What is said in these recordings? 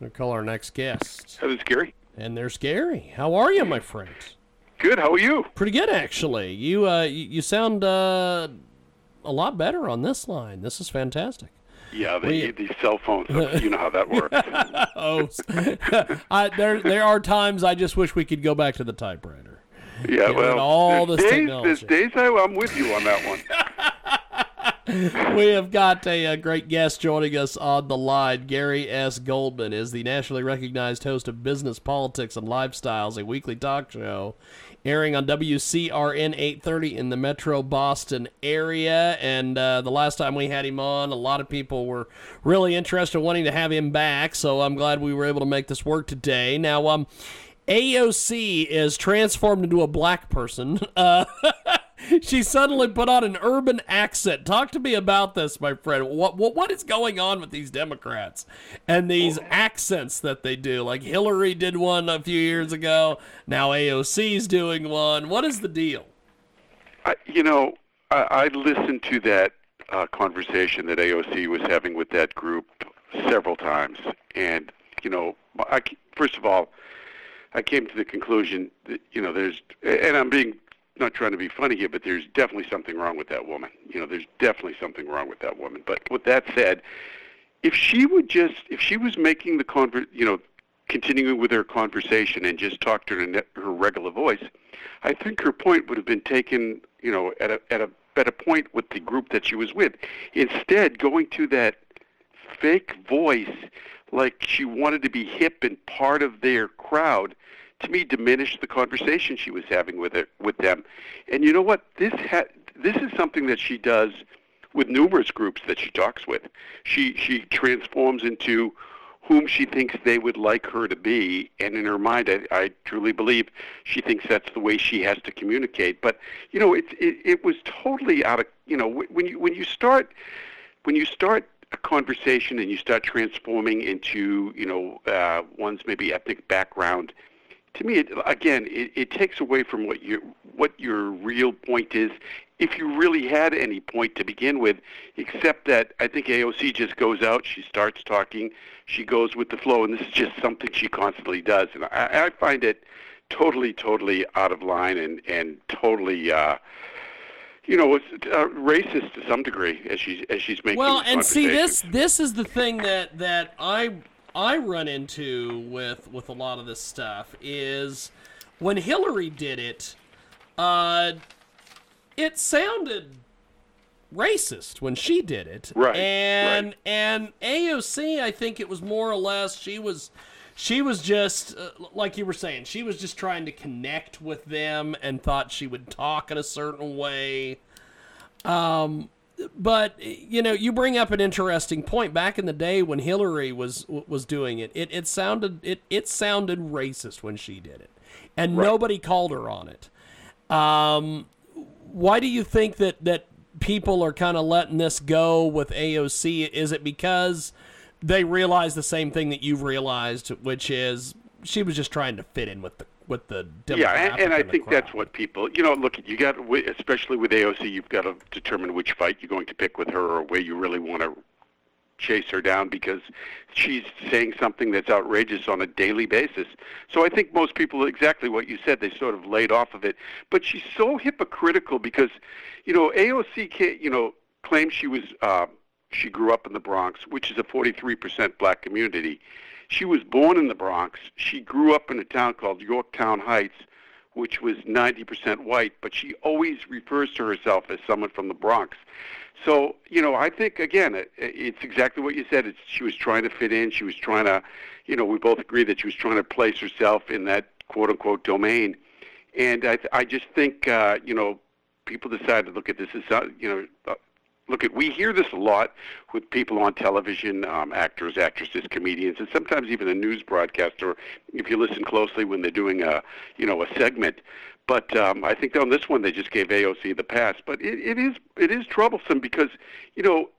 We'll call our next guest. That is Gary. And there's Gary. How are you, my friend? Good. How are you? Pretty good, actually. You uh, you, sound uh, a lot better on this line. This is fantastic. Yeah, the, these cell phones. you know how that works. oh, I, there there are times I just wish we could go back to the typewriter. Yeah, well, all this days, technology. there's days I, I'm with you on that one. we have got a, a great guest joining us on the line. Gary S. Goldman is the nationally recognized host of Business, Politics, and Lifestyles, a weekly talk show airing on WCRN 830 in the metro Boston area. And uh, the last time we had him on, a lot of people were really interested in wanting to have him back. So I'm glad we were able to make this work today. Now, um, AOC is transformed into a black person. Uh, she suddenly put on an urban accent. Talk to me about this, my friend. What what what is going on with these Democrats and these accents that they do? Like Hillary did one a few years ago. Now AOC's doing one. What is the deal? I, you know, I, I listened to that uh, conversation that AOC was having with that group several times, and you know, I, first of all, I came to the conclusion that you know there's, and I'm being not trying to be funny here, but there's definitely something wrong with that woman. You know, there's definitely something wrong with that woman. But with that said, if she would just, if she was making the conver, you know, continuing with her conversation and just talked to her in her regular voice, I think her point would have been taken, you know, at a at a better point with the group that she was with. Instead, going to that fake voice, like she wanted to be hip and part of their crowd to me diminished the conversation she was having with it with them. And you know what? This ha- this is something that she does with numerous groups that she talks with. She she transforms into whom she thinks they would like her to be, and in her mind, I, I truly believe she thinks that's the way she has to communicate. But you know, it it, it was totally out of you know when you when you start when you start a conversation and you start transforming into you know uh, one's maybe ethnic background to me, it, again, it, it takes away from what your what your real point is, if you really had any point to begin with. Except that I think AOC just goes out, she starts talking, she goes with the flow, and this is just something she constantly does, and I, I find it totally, totally out of line and and totally. Uh, you know, it's uh, racist to some degree as she's as she's making. Well, and see this this is the thing that that I I run into with with a lot of this stuff is when Hillary did it, uh, it sounded racist when she did it, Right, And right. and AOC, I think it was more or less she was. She was just uh, like you were saying. She was just trying to connect with them and thought she would talk in a certain way. Um, but you know, you bring up an interesting point. Back in the day when Hillary was was doing it, it, it sounded it it sounded racist when she did it, and nobody called her on it. Um, why do you think that that people are kind of letting this go with AOC? Is it because they realize the same thing that you've realized, which is she was just trying to fit in with the with the Yeah, and, and I demographic in the think that's what people, you know, look, you got, especially with AOC, you've got to determine which fight you're going to pick with her or where you really want to chase her down because she's saying something that's outrageous on a daily basis. So I think most people, exactly what you said, they sort of laid off of it. But she's so hypocritical because, you know, AOC, can't, you know, claims she was, uh, she grew up in the Bronx, which is a 43% black community. She was born in the Bronx. She grew up in a town called Yorktown Heights, which was 90% white, but she always refers to herself as someone from the Bronx. So, you know, I think again, it, it's exactly what you said. It's she was trying to fit in. She was trying to, you know, we both agree that she was trying to place herself in that quote unquote domain. And I, I just think, uh, you know, people decided to look at this as, uh, you know, uh, look we hear this a lot with people on television, um, actors, actresses, comedians, and sometimes even a news broadcaster. If you listen closely when they're doing a you know a segment. But um, I think on this one they just gave AOC the pass. But it, it is it is troublesome because you know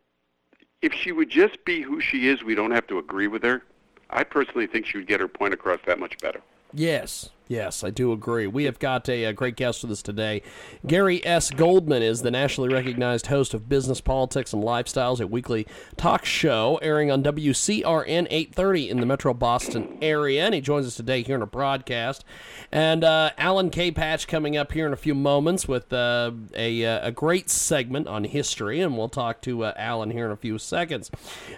if she would just be who she is, we don't have to agree with her. I personally think she would get her point across that much better. Yes, yes, I do agree. We have got a, a, great guest with us today. Gary S. Goldman is the nationally recognized host of Business, Politics, and Lifestyles, a weekly talk show airing on WCRN 830 in the Metro Boston area. And he joins us today here in a broadcast. And uh, Alan K. Patch coming up here in a few moments with uh, a, uh, a great segment on history. And we'll talk to uh, Alan here in a few seconds.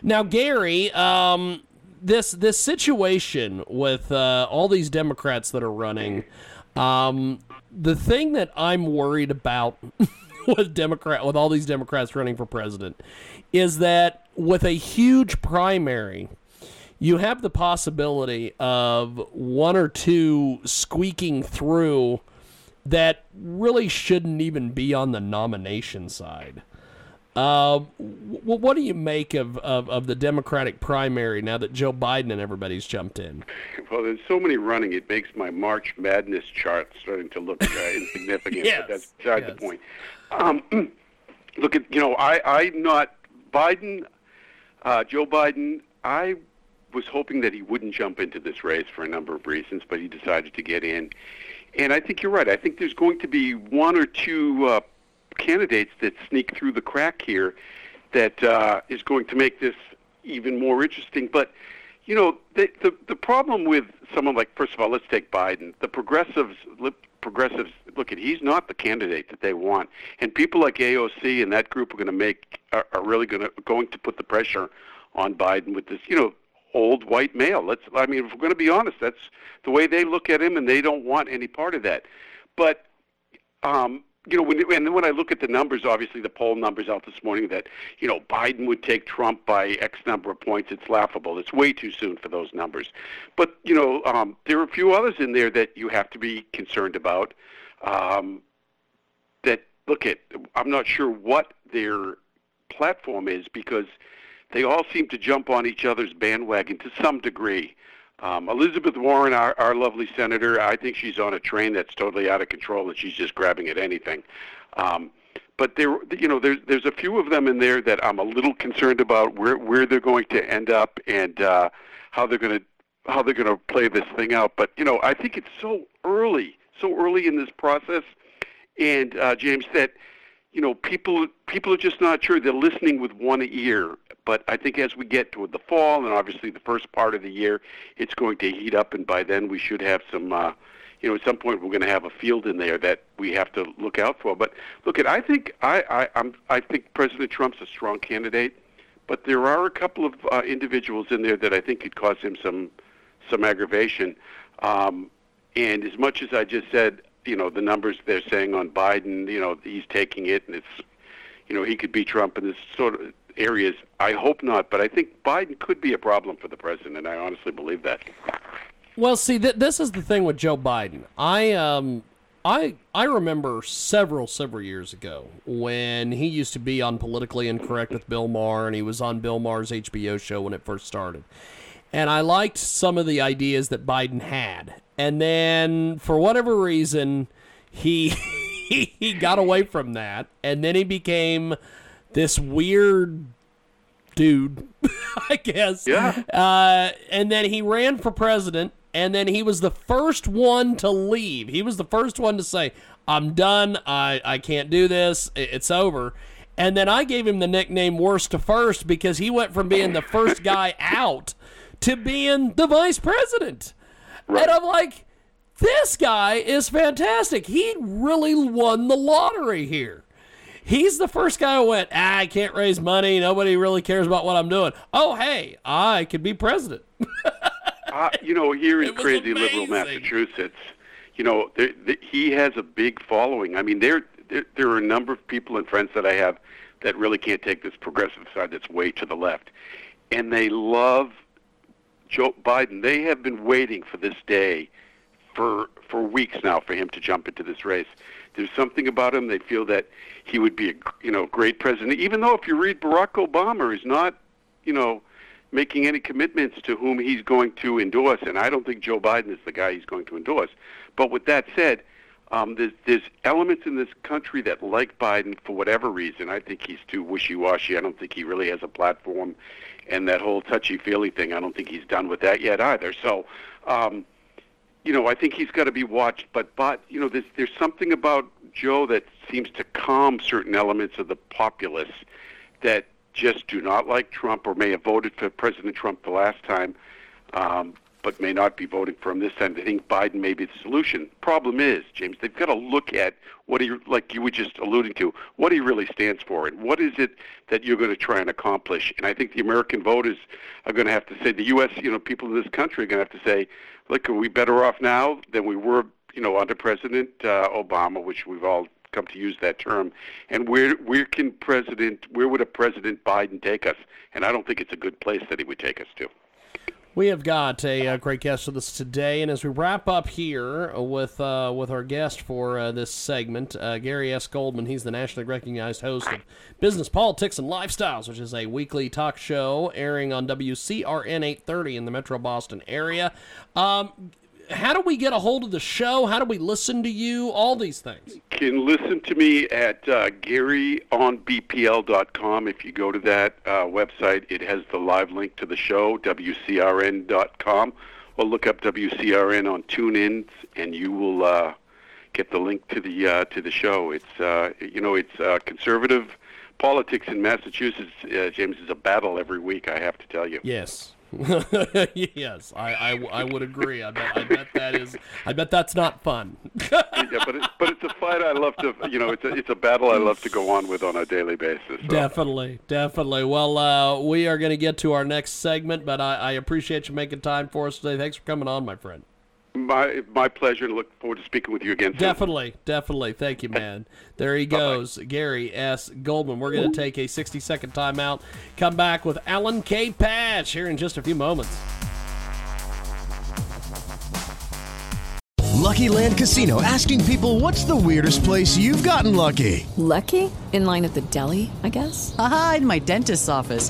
Now, Gary, um, this this situation with uh, all these Democrats that are running, um, the thing that I'm worried about with Democrat with all these Democrats running for president is that with a huge primary, you have the possibility of one or two squeaking through that really shouldn't even be on the nomination side. Uh, what do you make of, of, of, the Democratic primary now that Joe Biden and everybody's jumped in? Well, there's so many running, it makes my March Madness chart starting to look uh, insignificant. yes. But that's beside yes. the point. Um, look at you know, I I not Biden, uh, Joe Biden. I was hoping that he wouldn't jump into this race for a number of reasons, but he decided to get in. And I think you're right. I think there's going to be one or two uh, candidates that sneak through the crack here that uh, is going to make this even more interesting. But you know, the, the the problem with someone like, first of all, let's take Biden. The progressives, progressives, look at he's not the candidate that they want, and people like AOC and that group are going to make are, are really going to going to put the pressure on Biden with this, you know, old white male. Let's, I mean, if we're going to be honest, that's the way they look at him, and they don't want any part of that. But um, you know, when and when I look at the numbers, obviously the poll numbers out this morning that you know Biden would take Trump by X number of points. It's laughable. It's way too soon for those numbers. But you know, um, there are a few others in there that you have to be concerned about. Um, that look at, I'm not sure what their platform is because they all seem to jump on each other's bandwagon to some degree. Um, Elizabeth Warren, our, our lovely senator, I think she's on a train that's totally out of control and she's just grabbing at anything. Um, but there, you know, there's there's a few of them in there that I'm a little concerned about where where they're going to end up and uh, how they're going to how they're going to play this thing out. But you know, I think it's so early, so early in this process, and uh, James, that you know, people people are just not sure. They're listening with one ear. But I think as we get to the fall and obviously the first part of the year, it's going to heat up, and by then we should have some. Uh, you know, at some point we're going to have a field in there that we have to look out for. But look, at I think I I I'm, I think President Trump's a strong candidate, but there are a couple of uh, individuals in there that I think could cause him some some aggravation. Um, and as much as I just said, you know, the numbers they're saying on Biden, you know, he's taking it, and it's, you know, he could beat Trump in this sort of areas. I hope not, but I think Biden could be a problem for the president, and I honestly believe that. Well, see, th- this is the thing with Joe Biden. I um, I I remember several several years ago when he used to be on Politically Incorrect with Bill Maher, and he was on Bill Maher's HBO show when it first started. And I liked some of the ideas that Biden had, and then for whatever reason, he he got away from that, and then he became this weird dude, I guess. Yeah. Uh, and then he ran for president, and then he was the first one to leave. He was the first one to say, "I'm done. I I can't do this. It's over." And then I gave him the nickname "Worst to First because he went from being the first guy out to being the vice president. Right. And I'm like, this guy is fantastic. He really won the lottery here. He's the first guy who went, ah, I can't raise money. Nobody really cares about what I'm doing. Oh, hey, I could be president. uh, you know, here in crazy amazing. liberal Massachusetts, you know, there, there, he has a big following. I mean, there, there there are a number of people and friends that I have that really can't take this progressive side that's way to the left, and they love Joe Biden. They have been waiting for this day for for weeks now for him to jump into this race. There's something about him. They feel that he would be a you know great president, even though if you read Barack Obama is not you know making any commitments to whom he's going to endorse, and I don't think Joe Biden is the guy he's going to endorse. But with that said, um, there's, there's elements in this country that like Biden for whatever reason. I think he's too wishy-washy. I don't think he really has a platform, and that whole touchy-feely thing. I don't think he's done with that yet either. So, um, you know, I think he's got to be watched. But, but you know, there's there's something about Joe that seems to calm certain elements of the populace that just do not like Trump or may have voted for President Trump the last time. Um, but may not be voting for him this time. They think Biden may be the solution. Problem is, James, they've got to look at what he, like you were just alluding to, what he really stands for, and what is it that you're going to try and accomplish. And I think the American voters are going to have to say, the U.S., you know, people in this country are going to have to say, look, are we better off now than we were, you know, under President uh, Obama, which we've all come to use that term. And where where can President, where would a President Biden take us? And I don't think it's a good place that he would take us to. We have got a, a, uh, great guest with us today, and as we wrap up here with uh, with our guest for uh, this segment, uh, Gary S. Goldman, he's the nationally recognized host of Business, Politics, and Lifestyles, which is a weekly talk show airing on WCRN 830 in the Metro Boston area. Um, how do we get a hold of the show? How do we listen to you? All these things. Can listen to me at uh, GaryOnBPL.com. If you go to that uh, website, it has the live link to the show, WCRN.com. Or look up WCRN on TuneIn, and you will uh, get the link to the uh, to the show. It's uh, you know it's uh, conservative politics in Massachusetts. Uh, James is a battle every week. I have to tell you. Yes. yes, I, I, I, would agree. I bet, I bet that is. I bet that's not fun. yeah, but it, but it's a fight I love to. You know, it's a, it's a battle I love to go on with on a daily basis. So. Definitely, definitely. Well, uh, we are going to get to our next segment, but I, I appreciate you making time for us today. Thanks for coming on, my friend. My my pleasure, and look forward to speaking with you again. Soon. Definitely, definitely. Thank you, man. There he goes, Bye-bye. Gary S. Goldman. We're going to take a 60 second timeout. Come back with Alan K. Patch here in just a few moments. Lucky Land Casino asking people what's the weirdest place you've gotten lucky? Lucky? In line at the deli, I guess? Aha, in my dentist's office.